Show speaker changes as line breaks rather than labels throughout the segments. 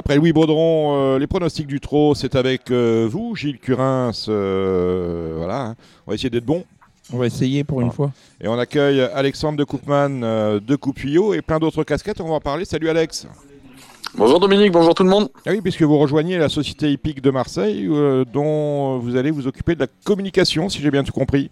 Après Louis Baudron, euh, les pronostics du trot, c'est avec euh, vous, Gilles Curins. euh, voilà, hein. on va essayer d'être bon.
On va essayer pour une fois.
Et on accueille Alexandre de Coupman euh, de Coupuyot et plein d'autres casquettes. On va en parler. Salut Alex.
Bonjour Dominique, bonjour tout le monde.
Ah oui, puisque vous rejoignez la société hippique de Marseille, euh, dont vous allez vous occuper de la communication, si j'ai bien tout compris.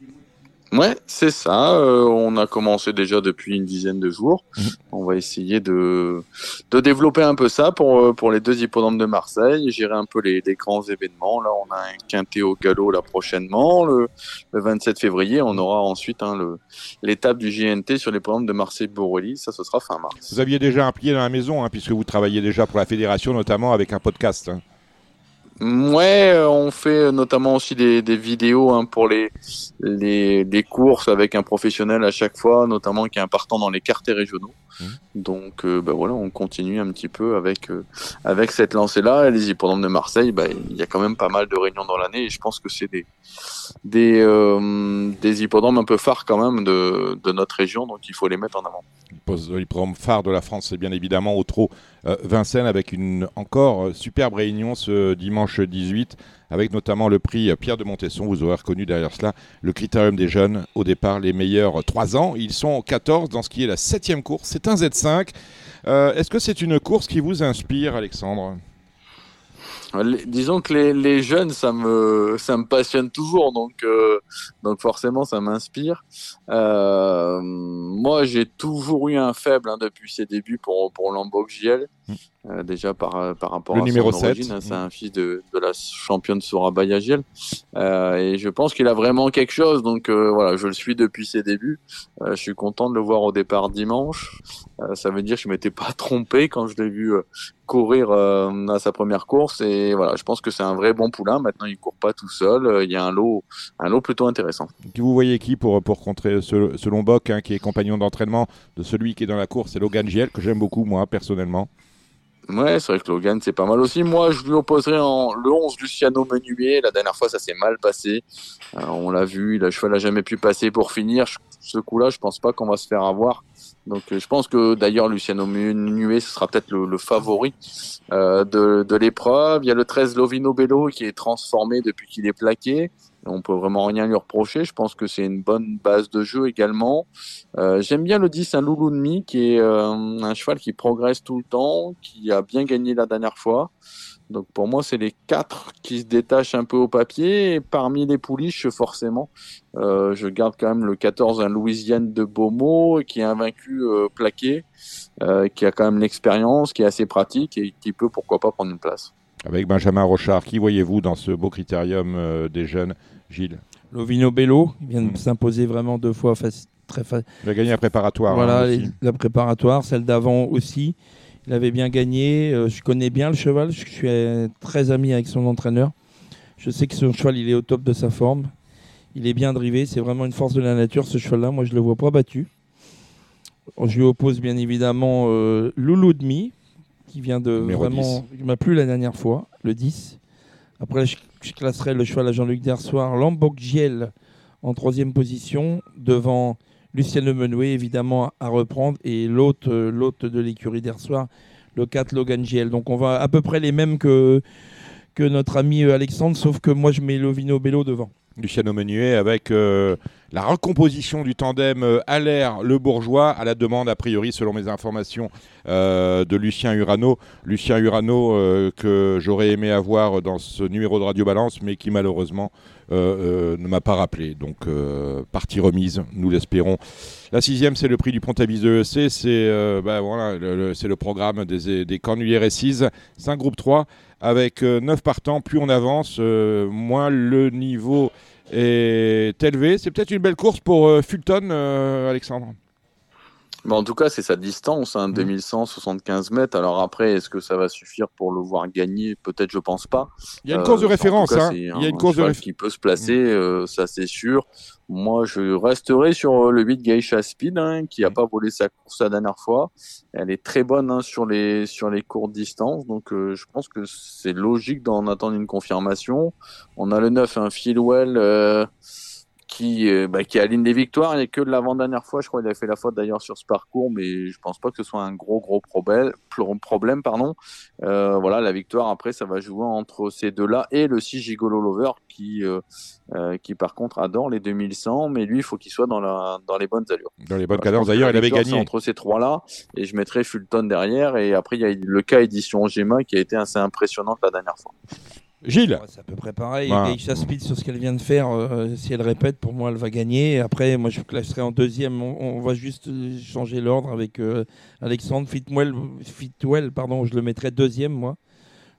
Ouais, c'est ça. euh, on a commencé déjà depuis une dizaine de jours.
Mhm.
On va essayer de, de développer un peu ça pour, euh, pour les deux hippodromes de Marseille, gérer un peu les, les grands événements. Là, on a un quintet au galop là prochainement. Le, le 27 février, on aura ensuite hein, le- l'étape du JNT sur les hippodromes de Marseille-Borelli. Ça, ce sera fin mars.
Vous aviez déjà un pied dans la maison, hein, puisque vous travaillez déjà pour la fédération, notamment avec un podcast. hein.
Ouais, euh, on fait notamment aussi des, des vidéos hein, pour les, les, les courses avec un professionnel à chaque fois, notamment qui est un partant dans les quartiers régionaux.
Mhm.
Donc euh, bah voilà, on continue un petit peu avec euh, avec cette lancée-là. Et les hippodromes de Marseille, bah, il y a quand même pas mal de réunions dans l'année et je pense que c'est des des euh, des hippodromes un peu phares quand même de, notre région, donc il faut les mettre en avant.
Programme phare de la France, c'est bien évidemment au trot euh, Vincennes, avec une encore euh, superbe réunion ce dimanche 18, avec notamment le prix Pierre de Montesson. Vous aurez reconnu derrière cela le critérium des jeunes. Au départ, les meilleurs 3 ans. Ils sont 14 dans ce qui est la septième course. C'est un Z5. Euh, Est-ce que c'est une course qui vous inspire, Alexandre?
Disons que les, les jeunes, ça me, ça me passionne toujours, donc, euh, donc forcément, ça m'inspire. Euh, moi, j'ai toujours eu un faible hein, depuis ses débuts pour, pour Lambok euh, déjà par, euh, par rapport
Le
à
numéro
son
7.
origine. hein, c'est un fils de, de la championne Sorabaya JL. Euh, et je pense qu'il a vraiment quelque chose, donc euh, voilà, je le suis depuis ses débuts. Je suis content de le voir au départ dimanche. Ça veut dire que je m'étais pas trompé quand je l'ai vu courir à sa première course et voilà je pense que c'est un vrai bon poulain maintenant il court pas tout seul il y a un lot un lot plutôt intéressant
Vous voyez qui pour, pour contrer ce, ce Lombok, hein, qui est compagnon d'entraînement de celui qui est dans la course? C'est Logan Giel, que j'aime beaucoup, moi, personnellement.
Ouais c'est vrai que Logan c'est pas mal aussi. Moi je lui opposerai en le 11 Luciano Menuet. La dernière fois ça s'est mal passé. Euh, on l'a vu le cheval a jamais pu passer pour finir. Ce coup là je pense pas qu'on va se faire avoir. Donc euh, je pense que d'ailleurs Luciano Menuet ce sera peut-être le, le favori euh, de, de l'épreuve. Il y a le 13 Lovino Bello qui est transformé depuis qu'il est plaqué. On peut vraiment rien lui reprocher. Je pense que c'est une bonne base de jeu également. Euh, J'aime bien le 10, un Loulou Demi, qui est euh, un cheval qui progresse tout le temps, qui a bien gagné la dernière fois. Donc pour moi, c'est les quatre qui se détachent un peu au papier. Parmi les pouliches, forcément, euh, je garde quand même le 14, un Louisiane de Beaumont, qui est invaincu plaqué, qui a quand même l'expérience, qui est assez pratique et qui peut, pourquoi pas, prendre une place.
Avec Benjamin Rochard, qui voyez-vous dans ce beau critérium des jeunes, Gilles
Lovino Bello il vient de
Mm.
s'imposer vraiment deux fois faci- très fa-
Il a gagné un préparatoire.
Voilà,
hein,
les- la préparatoire, celle d'avant aussi. Il avait bien gagné. euh, je connais bien le cheval. Je suis euh, très ami avec son entraîneur. Je sais que son cheval, il est au top de sa forme. Il est bien drivé. C'est vraiment une force de la nature, ce cheval-là. Moi, je le vois pas battu. Je lui oppose bien évidemment euh, Loulou Demi, qui vient de
Numéro
vraiment. Il m'a plu la dernière fois, le 10. Après, je, je classerai le cheval à Jean-Luc Dersoir, Lambok Giel en troisième position, devant Luciano Menuet, évidemment, à reprendre, et l'hôte de l'écurie d'Ersoir, le 4 Logan Giel. Donc on va à peu près les mêmes que, que notre ami Alexandre, sauf que moi je mets Lovino Bello devant.
Luciano Menuet avec euh, la recomposition du tandem euh, Allaire Le Bourgeois à la demande a priori selon mes informations euh, de Lucien Urano. Lucien Urano euh, que j'aurais aimé avoir dans ce numéro de Radio Balance mais qui malheureusement ne m'a pas rappelé. Donc partie remise, nous l'espérons. La sixième c'est le prix du Pontavis de EC, c'est le, programme des, des Cornuliers Récises. C'est un groupe 3 avec 9 partants. Plus on avance, moins le niveau est élevé. C'est peut-être une belle course pour euh, Fulton, euh, Alexandre.
Mais en tout cas, c'est sa distance, hein, 2175 mètres. Alors après, est-ce que ça va suffire pour le voir gagner? Peut-être, je pense pas.
Il y a une
Euh,
course de
tout
référence.
cas,
hein. Il y a
un
une course de référence.
qui peut se placer, euh, ça c'est sûr. Moi, je resterai sur euh, le 8 Geisha Speed, hein, qui a pas volé sa course la dernière fois. Elle est très bonne hein, sur les sur les courtes distances, donc euh, je pense que c'est logique d'en attendre une confirmation. On a le 9, un Philwell. Euh, qui, euh, bah, qui aligne les victoires. Il n'y a que de l'avant-dernière fois, je crois qu'il a fait la faute d'ailleurs sur ce parcours, mais je pense pas que ce soit un gros, gros problème. problème pardon. Euh, voilà, la victoire, après, ça va jouer entre ces deux-là et le 6 Gigolo Lover qui, euh, qui, par contre, adore les 2100, mais lui, il faut qu'il soit dans, la, dans les bonnes allures.
Dans les bonnes cadences, d'ailleurs, il avait gagné.
Entre ces trois-là, et je mettrai Fulton derrière, et après, il y a le cas édition Gema qui a été assez impressionnante la dernière fois.
Gilles
C'est à peu près pareil. Geisha Speed, sur ce qu'elle vient de faire, euh, si elle répète, pour moi, elle va gagner. Après, moi, je classerai en deuxième. On, va juste changer l'ordre avec euh, Alexandre Fitwell, Fitwell, pardon, je le mettrai deuxième, moi.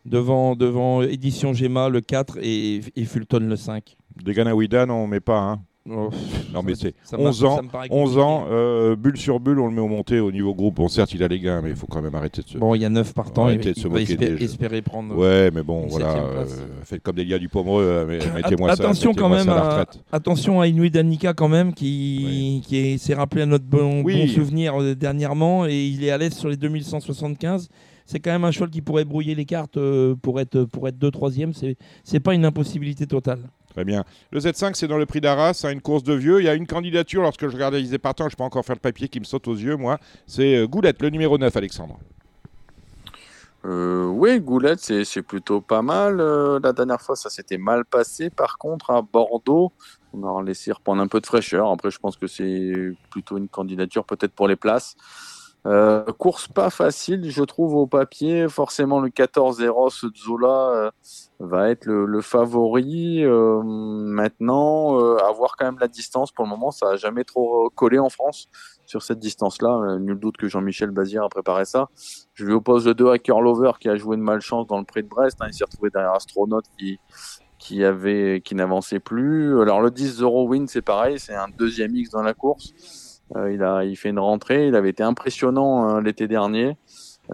Devant, devant Édition Gemma, le 4, et, et Fulton, le 5.
Des Ganawidan, on ne met pas. Hein. Oh, non, mais c'est 11 ans, 11 ans euh, bulle sur bulle, on le met au monté au niveau groupe. Bon, certes, il a les gains, mais il faut quand même arrêter de se.
Bon, il y a 9 partants, arrêter de se moquer espérer, espérer prendre.
Ouais, mais bon, voilà. Euh, faites comme des gars du Pomereux, euh, mettez-moi ça.
Attention
quand
même à, attention à Inuit Danica quand même, qui, qui s'est rappelé à notre bon, bon souvenir dernièrement, et il est à l'aise sur les 2175 c'est quand même un cheval qui pourrait brouiller les cartes pour être pour être 2 3 C'est c'est pas une impossibilité totale.
Très bien. Le Z5, c'est dans le prix d'Arras, c'est une course de vieux. Il y a une candidature, lorsque je regardais les partants, je peux encore faire le papier qui me saute aux yeux, moi. C'est euh, Goulette, le numéro 9, Alexandre.
Euh, oui, Goulette, c'est plutôt pas mal. Euh, la dernière fois, ça s'était mal passé. Par contre, à Bordeaux, on a laissé reprendre un peu de fraîcheur. Après, je pense que c'est plutôt une candidature peut-être pour les places. Euh, course pas facile, je trouve, au papier. Forcément, le 14 Eros Zola euh, va être le, favori. Euh, maintenant, avoir quand même la distance, pour le moment, ça n'a jamais trop collé en France sur cette distance-là. nul doute que Jean-Michel Bazir a préparé ça. Je lui oppose le 2 Hacker Lover qui a joué une malchance dans le prix de Brest. Hein. il s'est retrouvé derrière Astronaute qui, qui, n'avançait plus. Alors, le 10 Euro Win, c'est pareil, c'est un deuxième X dans la course. Euh, il, a, il fait une rentrée. Il avait été impressionnant hein, l'été dernier.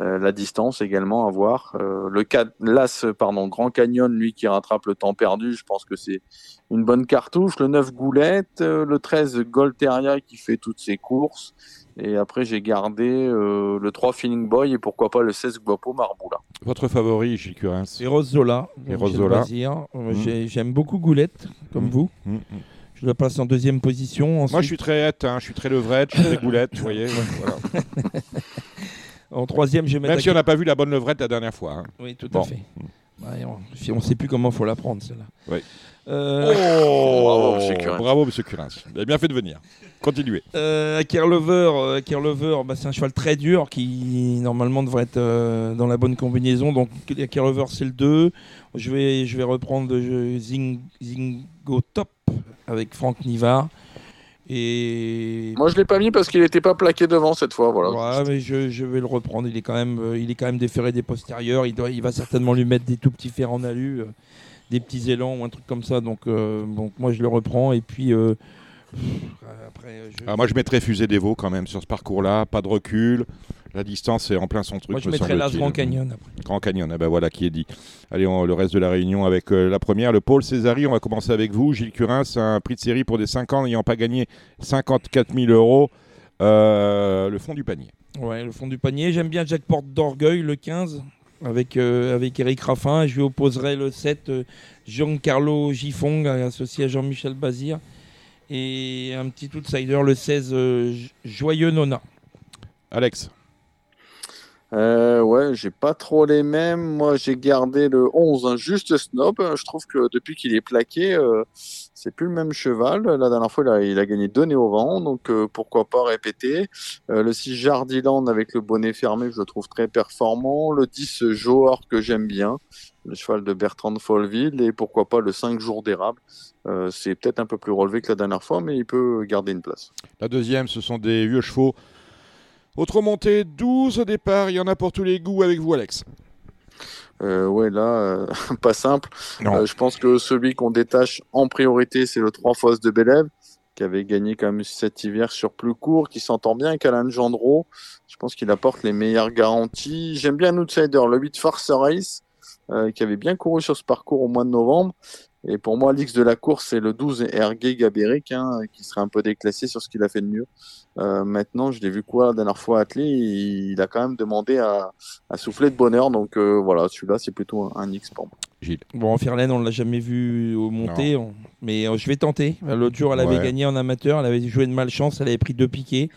Euh, la distance également à voir. Euh, le 4, l'As, pardon, Grand Canyon, lui qui rattrape le temps perdu, je pense que c'est une bonne cartouche. Le 9 Goulette, le 13 Golteria qui fait toutes ses courses. Et après, j'ai gardé le 3 Feeling Boy et pourquoi pas le 16 Guapo Marboula.
Votre favori, Gilles Curins
Et Rosola. Et mmh. J'aime beaucoup Goulette, comme mmh. vous. Mmh, je le place en deuxième position.
Moi, je suis très hâte, hein. je suis très levrette, je suis très goulette, vous voyez.
en troisième, je vais
Même si on n'a pas vu la bonne levrette la dernière fois. Hein.
Oui, tout à fait. on ne sait plus comment il faut la prendre, celle-là.
Oui. Euh, oh, bravo, monsieur Curins. Bravo, monsieur Curins. Vous avez bien fait de venir. Continuez.
Euh, Lover, euh, Lover bah, c'est un cheval très dur qui normalement devrait être euh, dans la bonne combinaison. Donc Lover, c'est le 2. Je vais, je vais reprendre Zing, Zingo Top avec Franck Nivard. Et...
Moi, je l'ai pas mis parce qu'il n'était pas plaqué devant cette fois. Voilà.
mais je, vais le reprendre. Il est quand même, euh, il est quand même déféré des postérieurs. Il, doit, il va certainement lui mettre des tout petits fers en alu, euh, des petits élans ou un truc comme ça. Donc, euh, donc moi, je le reprends. Et puis,
après, ah, moi, je mettrais Fusée des Vaux quand même sur ce parcours-là. Pas de recul. La distance est en plein son truc.
Moi, je mettrais la Grand Canyon après.
Grand Canyon, eh ben voilà qui est dit. Allez, le reste de la réunion avec euh, la première. Le Paul Césari, on va commencer avec vous. Gilles Curin, c'est un prix de série pour des 5 ans n'ayant pas gagné 54 000 euros. Euh, le fond du panier.
Ouais, le fond du panier. J'aime bien Jack Porte d'Orgueil, le 15, avec, euh, avec Eric Raffin. Je lui opposerai le 7, Giancarlo Giffong, associé à Jean-Michel Bazir. Et un petit outsider, le 16, Joyeux Nona.
Alex
euh, ouais, j'ai pas trop les mêmes. Moi, j'ai gardé le 11, un juste snob. Je trouve que depuis qu'il est plaqué, euh, c'est plus le même cheval. La dernière fois, il a, gagné deux nez au vent, donc euh, pourquoi pas répéter. Euh, le 6 Jardiland avec le bonnet fermé, je trouve très performant. Le 10 Johor que j'aime bien, le cheval de Bertrand de Folleville. Et pourquoi pas le 5 Jours d'érable. c'est peut-être un peu plus relevé que la dernière fois, mais il peut garder une place.
La deuxième, ce sont des vieux chevaux autre montée, 12 au départ. Il y en a pour tous les goûts avec vous, Alex.
Euh, ouais, là, euh, pas simple. Euh, je pense que celui qu'on détache en priorité, c'est le 3 Fosses de Bélève, qui avait gagné quand même cet hiver sur plus court, qui s'entend bien avec Alain Gendreau. Je pense qu'il apporte les meilleures garanties. J'aime bien Outsider, le 8 Farce Race, euh, qui avait bien couru sur ce parcours au mois de novembre. Et pour moi, l'X de la course, c'est le 12 Ergué Gabéric, hein, qui serait un peu déclassé sur ce qu'il a fait de mieux. Euh, maintenant, je l'ai vu quoi la dernière fois attelé, il a quand même demandé à, souffler de bonheur. Donc euh, voilà, celui-là, c'est plutôt un, X pour moi.
Gilles.
Bon, Firlaine, on ne l'a jamais vu au monter, on- mais euh, je vais tenter. L'autre jour, elle avait
Ouais.
gagné en amateur, elle avait joué de malchance, elle avait pris deux piquets.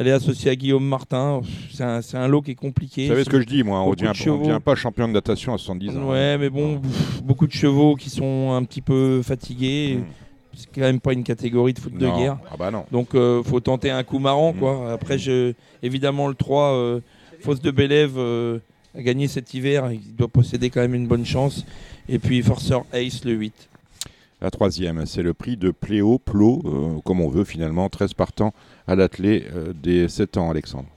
Elle est associée à Guillaume Martin. C'est un, lot qui est compliqué.
Vous savez ce que je dis, moi, on ne devient, pas champion de natation à 70 ans.
Ouais, mais bon, pff, beaucoup de chevaux qui sont un petit peu fatigués.
Mm.
C'est quand même pas une catégorie de foot de guerre.
Ah bah non.
Donc euh, faut tenter un coup marrant
Mm.
quoi. Après je évidemment le 3 euh, Fosse de Bélève euh, a gagné cet hiver, il doit posséder quand même une bonne chance et puis Forcer Ace le 8.
La troisième, c'est le prix de Pléo, Plo, euh, comme on veut finalement, 13 partants à l'athlé euh, des 7 ans, Alexandre.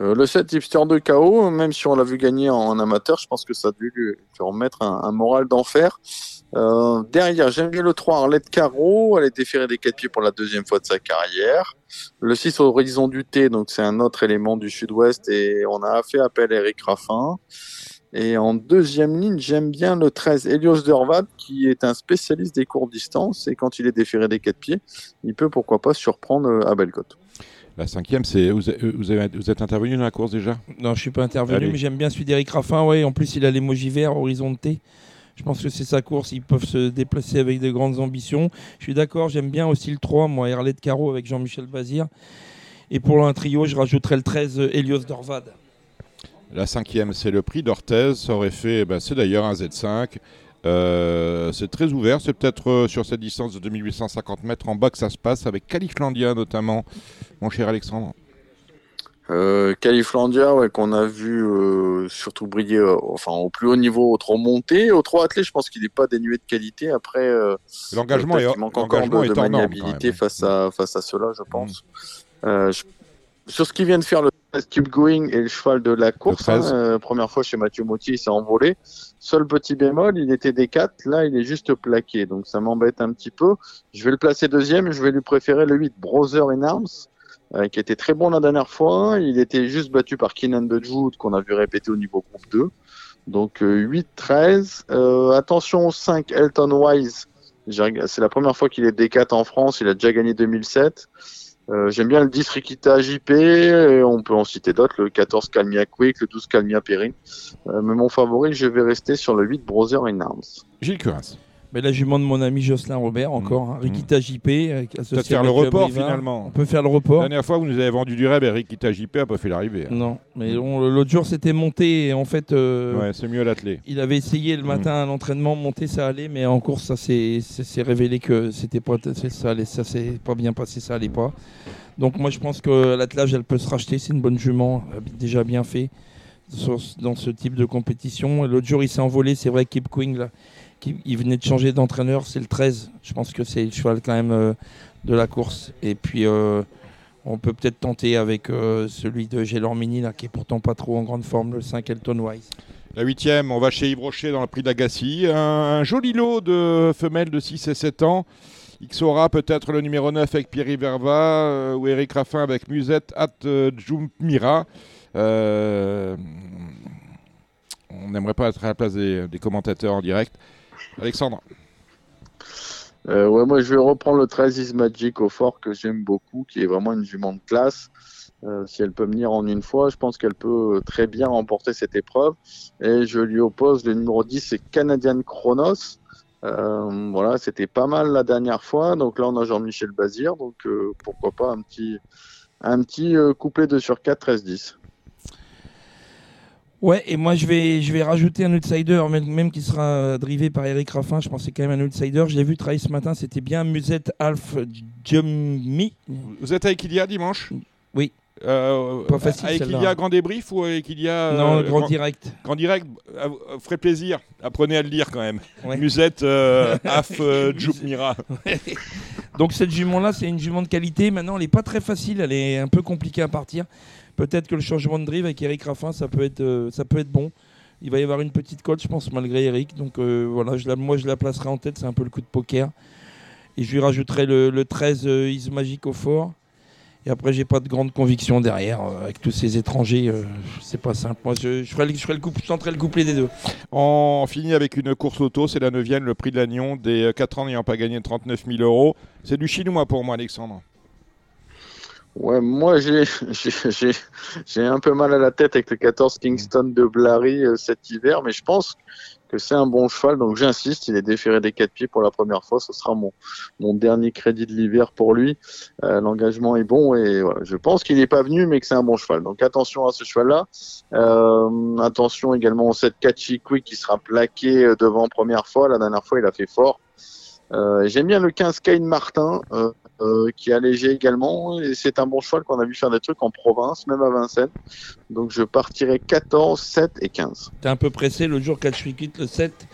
Euh, le 7 Hipster de KO, même si on l'a vu gagner en amateur, je pense que ça a dû lui, remettre un, moral d'enfer. Euh, derrière, j'aime bien le 3 Arlette Caro, elle est déférée des 4 pieds pour la deuxième fois de sa carrière. Le 6 Horizon du T, donc c'est un autre élément du sud-ouest et on a fait appel à Eric Raffin. Et en deuxième ligne, j'aime bien le 13 Helios Dervad, qui est un spécialiste des courtes distances et quand il est déféré des 4 pieds, il peut pourquoi pas surprendre euh, à Bellecote.
La cinquième, c'est vous, avez- êtes intervenu dans la course déjà?
Non, je suis pas intervenu
Allez.
mais j'aime bien celui d'Eric Raffin ouais, en plus il a l'émoji vert Horizon T. Je pense que c'est sa course, ils peuvent se déplacer avec de grandes ambitions. Je suis d'accord, j'aime bien aussi le 3 moi Herlet de Caro avec Jean-Michel Bazir. Et pour un trio, je rajouterai le 13 euh, Helios Dorvad.
La cinquième, c'est le prix d'Orthez. Ça aurait fait, ben, c'est d'ailleurs un Z5. Euh, c'est très ouvert. C'est peut-être euh, sur cette distance de 2850 mètres en bas que ça se passe, avec Califlandia notamment, mon cher Alexandre.
Euh, Califlandia, ouais, qu'on a vu euh, surtout briller euh, enfin, au plus haut niveau au trop monté. Au trop attelé, je pense qu'il n'est pas dénué de qualité. Après,
L'engagement est,
qu'il manque encore
l'engagement
de,
est
de maniabilité
même.
face à, face à cela, je pense. Je- Sur ce qui vient de faire le 13 Keep Going et le cheval de la course,
13.
hein, euh, première fois chez Mathieu Motti, il s'est envolé. Seul petit bémol, il était des 4, là il est juste plaqué, donc ça m'embête un petit peu. Je vais le placer deuxième, je vais lui préférer le 8 Brother in Arms, euh, qui était très bon la dernière fois. Il était juste battu par Keenan de Jude, qu'on a vu répéter au niveau groupe 2. Donc euh, 8-13. Euh, attention au 5 Elton Wise. C'est la première fois qu'il est D4 en France. Il a déjà gagné 2007. Euh, J'aime bien le 10 Rikita JP. on peut en citer d'autres. Le 14 Calmia Quick, le 12 Calmia Perrin. Euh, mais mon favori, je vais rester sur le 8 Brother in Arms.
Gilles Curas.
Mais la jument de mon ami Jocelyn Robert, encore. hein, Rikita JP. euh,
Peut-être faire le report finalement.
On peut faire le
La
report.
dernière fois, vous nous avez vendu du rêve, Eric Kita JP n'a pas fait l'arrivée. hein.
Non, mais on- l'autre jour c'était monté et en fait euh,
Ouais, c'est mieux l'athlé.
il avait essayé le matin à l'entraînement monter ça allait mais en course ça s'est révélé que c'était pas ça allait ça s'est pas bien passé ça allait pas. Donc moi je pense que l'attelage elle peut se racheter c'est une bonne jument euh, déjà bien fait dans ce type de compétition. Et L'autre jour il s'est envolé c'est vrai Keep Queen là il venait de changer d'entraîneur c'est le 13 je pense que c'est le cheval quand même euh, de la course et puis euh, on peut peut-être tenter avec euh, celui de Gelormini, là, qui est pourtant pas trop en grande forme, le 5 Elton Wise.
La huitième, on va chez Yves Rocher dans le prix d'Agassi. Un, joli lot de femelles de 6 et 7 ans. Xora peut-être le numéro 9 avec Pierre Verva ou Eric Raffin avec Musette At. Euh, on n'aimerait pas être à la place des commentateurs en direct. Alexandre,
Euh, ouais, moi je vais reprendre le 13 Is Magic au fort que j'aime beaucoup, qui est vraiment une jument de classe. Euh, si elle peut venir en une fois, je pense qu'elle peut très bien remporter cette épreuve. Et je lui oppose le numéro 10, c'est Canadian Chronos. Euh, voilà, c'était pas mal la dernière fois. Donc là, on a Jean-Michel Bazir. Donc pourquoi pas un petit, un petit couplet 2 sur 4, 13-10.
Ouais, et moi je vais, je vais rajouter un outsider, même, même qui sera drivé par Eric Raffin. Je pense c'est quand même un outsider. Je l'ai vu travailler ce matin, c'était bien Musette Alf Jummi.
vous êtes avec Ilia dimanche?
Oui.
Euh,
Pas facile,
Avec. Ilia Grand Débrief ou avec Ilia
non,
euh,
grand direct.
Grand Direct euh, euh, ferait plaisir. Apprenez à le lire quand même.
Ouais.
Musette Af euh, Djoumira.
Donc cette jument-là, c'est une jument de qualité. Maintenant, elle n'est pas très facile, elle est un peu compliquée à partir. Peut-être que le changement de drive avec Eric Raffin, ça peut être, euh, ça peut être bon. Il va y avoir une petite cote, je pense, malgré Eric. Donc euh, voilà, moi je la placerai en tête, c'est un peu le coup de poker. Et je lui rajouterai le, le 13 euh, Is Magic au fort. Et après, j'ai pas de grande conviction derrière. avec tous ces étrangers, c'est pas simple. Moi, je, je, ferai le, le couple, tenterai le couplet des deux.
On finit avec une course auto, c'est la neuvième, le prix de l'agnon, des 4 ans n'ayant pas gagné 39 000 euros. C'est du chinois pour moi, Alexandre.
Ouais, moi j'ai un peu mal à la tête avec le 14 Kingston de Blary euh, cet hiver, mais je pense que c'est un bon cheval, donc j'insiste, il est déféré des quatre pieds pour la première fois, ce sera mon, mon dernier crédit de l'hiver pour lui. Euh, L'engagement est bon et voilà, je pense qu'il n'est pas venu, mais que c'est un bon cheval. Donc attention à ce cheval-là. Euh, attention également au 7 Catchy Quick qui sera plaqué euh, devant première fois. La dernière fois, il a fait fort. Euh, J'aime bien le 15 Kane Martin. Euh, euh, qui est allégé également. Et c'est un bon cheval qu'on a vu faire des trucs en province, même à Vincennes. Donc je partirai 14, 7 et 15.
T'es un peu pressé le jour 4 quitte le 7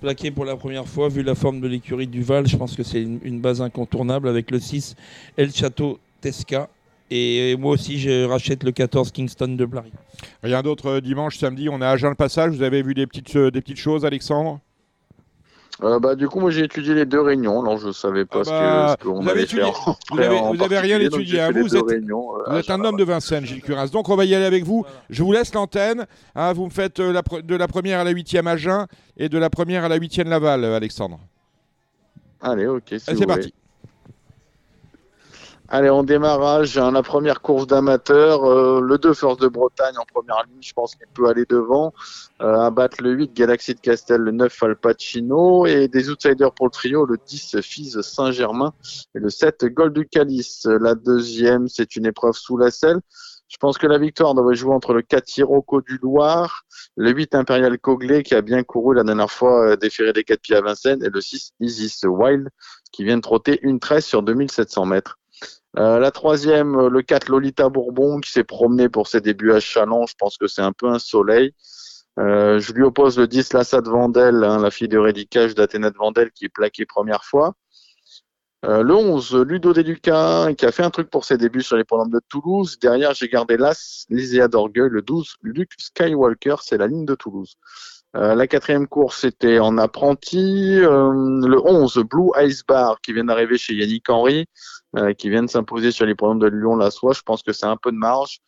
plaqué pour la première fois, vu la forme de l'écurie du Val, je pense que c'est une, une, base incontournable avec le 6 El Château Tesca. Et moi aussi, je rachète le 14 Kingston de Blary.
Rien d'autre euh, dimanche, samedi. On est à Jean le Passage. Vous avez vu des petites, euh, des petites choses, Alexandre?
Euh, bah, du coup, moi j'ai étudié les deux réunions. Alors je savais pas ah bah, ce qu'on
avait étudié, fait. vous, avez, vous avez, rien étudié. Hein, vous, vous êtes, réunions, euh, vous êtes un homme de Vincennes, Gilles Curas. Donc on va y aller avec vous. Je vous laisse l'antenne. Hein, vous me faites euh, la, de la première à la huitième Agen et de la première à la huitième Laval, euh, Alexandre.
Allez, ok.
Si c'est parti.
Allez, en démarrage, hein, la première course d'amateur, euh, le 2 Force de Bretagne en première ligne, je pense qu'il peut aller devant, euh, le 8 Galaxy de Castel, le 9 Alpacino et des outsiders pour le trio, le 10 Fils Saint-Germain et le 7 Gold du Calice. La deuxième, c'est une épreuve sous la selle. Je pense que la victoire devrait jouer entre le 4 Sirocco du Loir, le 8 Impérial Coglé qui a bien couru la dernière fois euh, déféré des 4 pieds à Vincennes et le 6 Isis Wild qui vient de trotter une 13 sur 2700 mètres. Euh, la troisième, euh, le 4 Lolita Bourbon qui s'est promené pour ses débuts à Chalon. Je pense que c'est un peu un soleil. Euh, je lui oppose le 10 Lassade Vandel, hein, la fille de Rédicage d'Athéna de Vandel qui est plaquée première fois. Le 11, Ludo Deluca, qui a fait un truc pour ses débuts sur les programmes de Toulouse. Derrière, j'ai gardé l'As, Lyséa d'Orgueil. Le 12, Luke Skywalker, c'est la ligne de Toulouse. Euh, la quatrième course, c'était en apprenti. Euh, le 11, Blue Ice Bar, qui vient d'arriver chez Yannick Henry, euh, qui vient de s'imposer sur les programmes de Lyon-la-Soie. Je pense que c'est un peu de marge.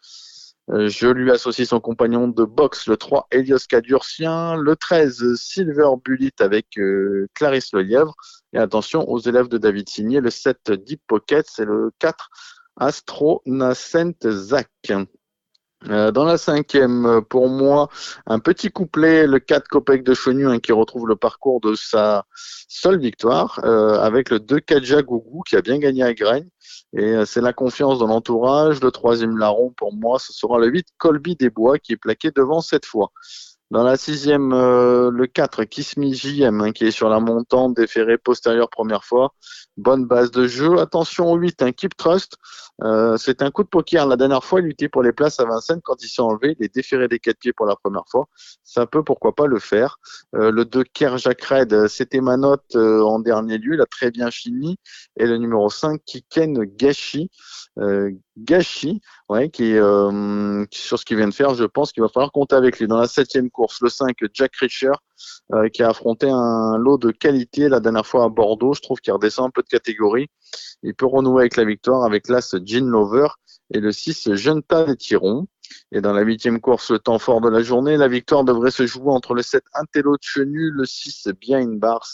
je lui associe son compagnon de boxe, le 3, Elios Cadurcien. Le 13, Silver Bullet avec Clarisse Lelièvre. Et attention aux élèves de David Signé. Le 7, Deep Pocket. C'est le 4, Astro Nascent Zach. Euh, dans la cinquième, euh, pour moi, un petit couplet, le 4 Copec de Chenu, hein, qui retrouve le parcours de sa seule victoire, euh, avec le 2 Kadja Gougou, qui a bien gagné à Gragne. Et c'est la confiance dans l'entourage. Le troisième larron, pour moi, ce sera le 8 Colby des Bois, qui est plaqué devant cette fois. Dans la sixième, euh, le 4, Kismi JM, hein, qui est sur la montante, déféré postérieur première fois. Bonne base de jeu. Attention au 8, un Keep Trust. Euh, c'est un coup de poker. La dernière fois, il luttait pour les places à Vincennes. Quand il s'est enlevé, il est déféré des quatre pieds pour la première fois. Ça peut, pourquoi pas, le faire. Euh, le 2, Kerjak Red, c'était ma note en dernier lieu. Il a très bien fini. Et le numéro 5, Kiken Gashi. Ouais, qui, euh, sur ce qu'il vient de faire, je pense qu'il va falloir compter avec lui. Dans la septième course, le 5, Jack Richer, euh, qui a affronté un lot de qualité la dernière fois à Bordeaux. Je trouve qu'il redescend un peu de catégorie. Il peut renouer avec la victoire avec l'As Jean Lover et le 6, Junta des Tirons. Et dans la huitième course, le temps fort de la journée, la victoire devrait se jouer entre le 7 Intello de Chenu, le 6 Bien Bars,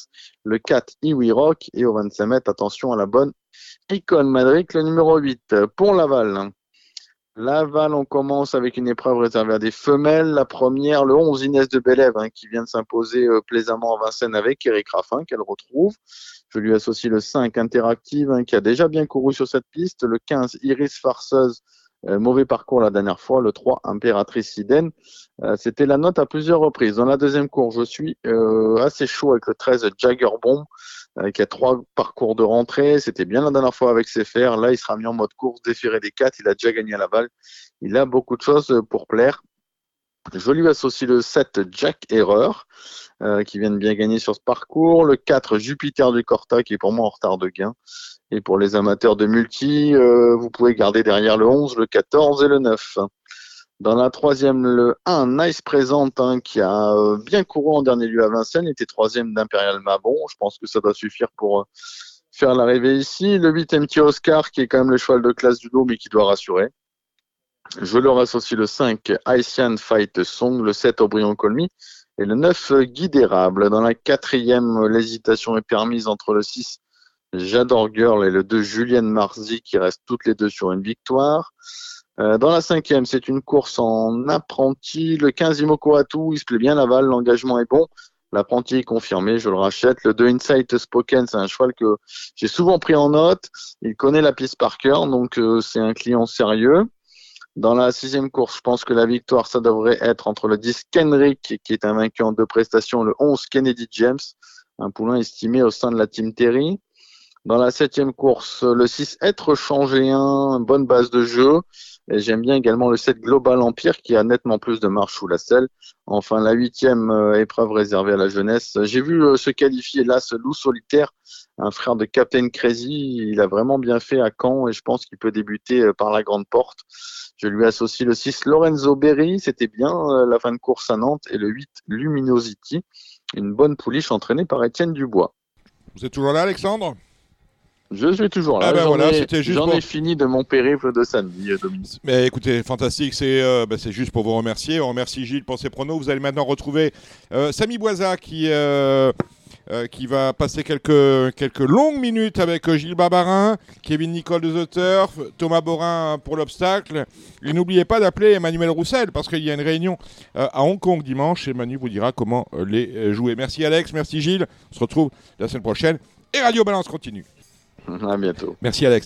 le 4 Iwi Rock et au 25 mètres, attention à la bonne Icon Madrid, le numéro 8. Pour Laval. Laval, on commence avec une épreuve réservée à des femelles. La première, le 11 Inès de Bélève, hein, qui vient de s'imposer euh, plaisamment à Vincennes avec Eric Raffin, qu'elle retrouve. Je lui associe le 5 Interactive, hein, qui a déjà bien couru sur cette piste. Le 15 Iris Farceuse, euh, mauvais parcours la dernière fois. Le 3 Impératrice Siden. Euh, c'était la note à plusieurs reprises. Dans la deuxième course, je suis assez chaud avec le 13 Jagger Bomb qui a trois parcours de rentrée. C'était bien la dernière fois avec ses fers. Là, il sera mis en mode course, déféré des quatre. Il a déjà gagné à la balle. Il a beaucoup de choses pour plaire. Je lui associe le 7 Jack Erreur, euh, qui vient de bien gagner sur ce parcours. Le 4 Jupiter du Corta, qui est pour moi en retard de gain. Et pour les amateurs de multi, euh, vous pouvez garder derrière le 11, le 14 et le 9. Dans la troisième, le 1, Nice Présente, hein, qui a euh, bien couru en dernier lieu à Vincennes, était troisième d'Imperial Mabon. Je pense que ça doit suffire pour euh, faire l'arrivée ici. Le 8, MT Oscar, qui est quand même le cheval de classe du dos, mais qui doit rassurer. Je leur associe le 5, Haitian Fight Song, le 7, Aubryon Colmy, et le 9, Guide Érable. Dans la quatrième, l'hésitation est permise entre le 6, J'adore Girl et le 2 Julienne Marzi qui restent toutes les deux sur une victoire. Euh, dans la cinquième, c'est une course en apprenti. Le 15 Imoko Atou, il se plaît bien Laval, l'engagement est bon. L'apprenti est confirmé, je le rachète. Le 2 Insight Spoken, c'est un cheval que j'ai souvent pris en note. Il connaît la piste par cœur, donc euh, c'est un client sérieux. Dans la sixième course, je pense que la victoire, ça devrait être entre le 10 Kenrick, qui est un vainqueur en deux prestations, le 11 Kennedy James, un poulain estimé au sein de la Team Terry. Dans la septième course, le 6 Être changé un, bonne base de jeu. Et j'aime bien également le 7 Global Empire qui a nettement plus de marche sous la selle. Enfin, la huitième euh, épreuve réservée à la jeunesse. J'ai vu euh, se qualifier là ce loup solitaire, un frère de Captain Crazy. Il a vraiment bien fait à Caen et je pense qu'il peut débuter euh, par la grande porte. Je lui associe le 6 Lorenzo Berry. C'était bien la fin de course à Nantes. Et le 8 Luminosity. Une bonne pouliche entraînée par Étienne Dubois.
Vous êtes toujours là, Alexandre?
Je suis toujours là.
Ah ben
j'en
voilà,
ai,
c'était juste
j'en
pour-
ai fini de mon périple de samedi, euh, Dominique.
Mais écoutez, fantastique, c'est euh, bah, c'est juste pour vous remercier. On remercie Gilles pour ses pronos. Vous allez maintenant retrouver euh, Samy Boisa qui, euh, qui va passer quelques, quelques longues minutes avec Gilles Barbarin, Kevin Nicole de The Turf, Thomas Borin pour l'obstacle. Et n'oubliez pas d'appeler Emmanuel Roussel parce qu'il y a une réunion à Hong Kong dimanche et Manu vous dira comment les jouer. Merci Alex, merci Gilles. On se retrouve la semaine prochaine et Radio Balance continue.
À bientôt.
Merci Alex.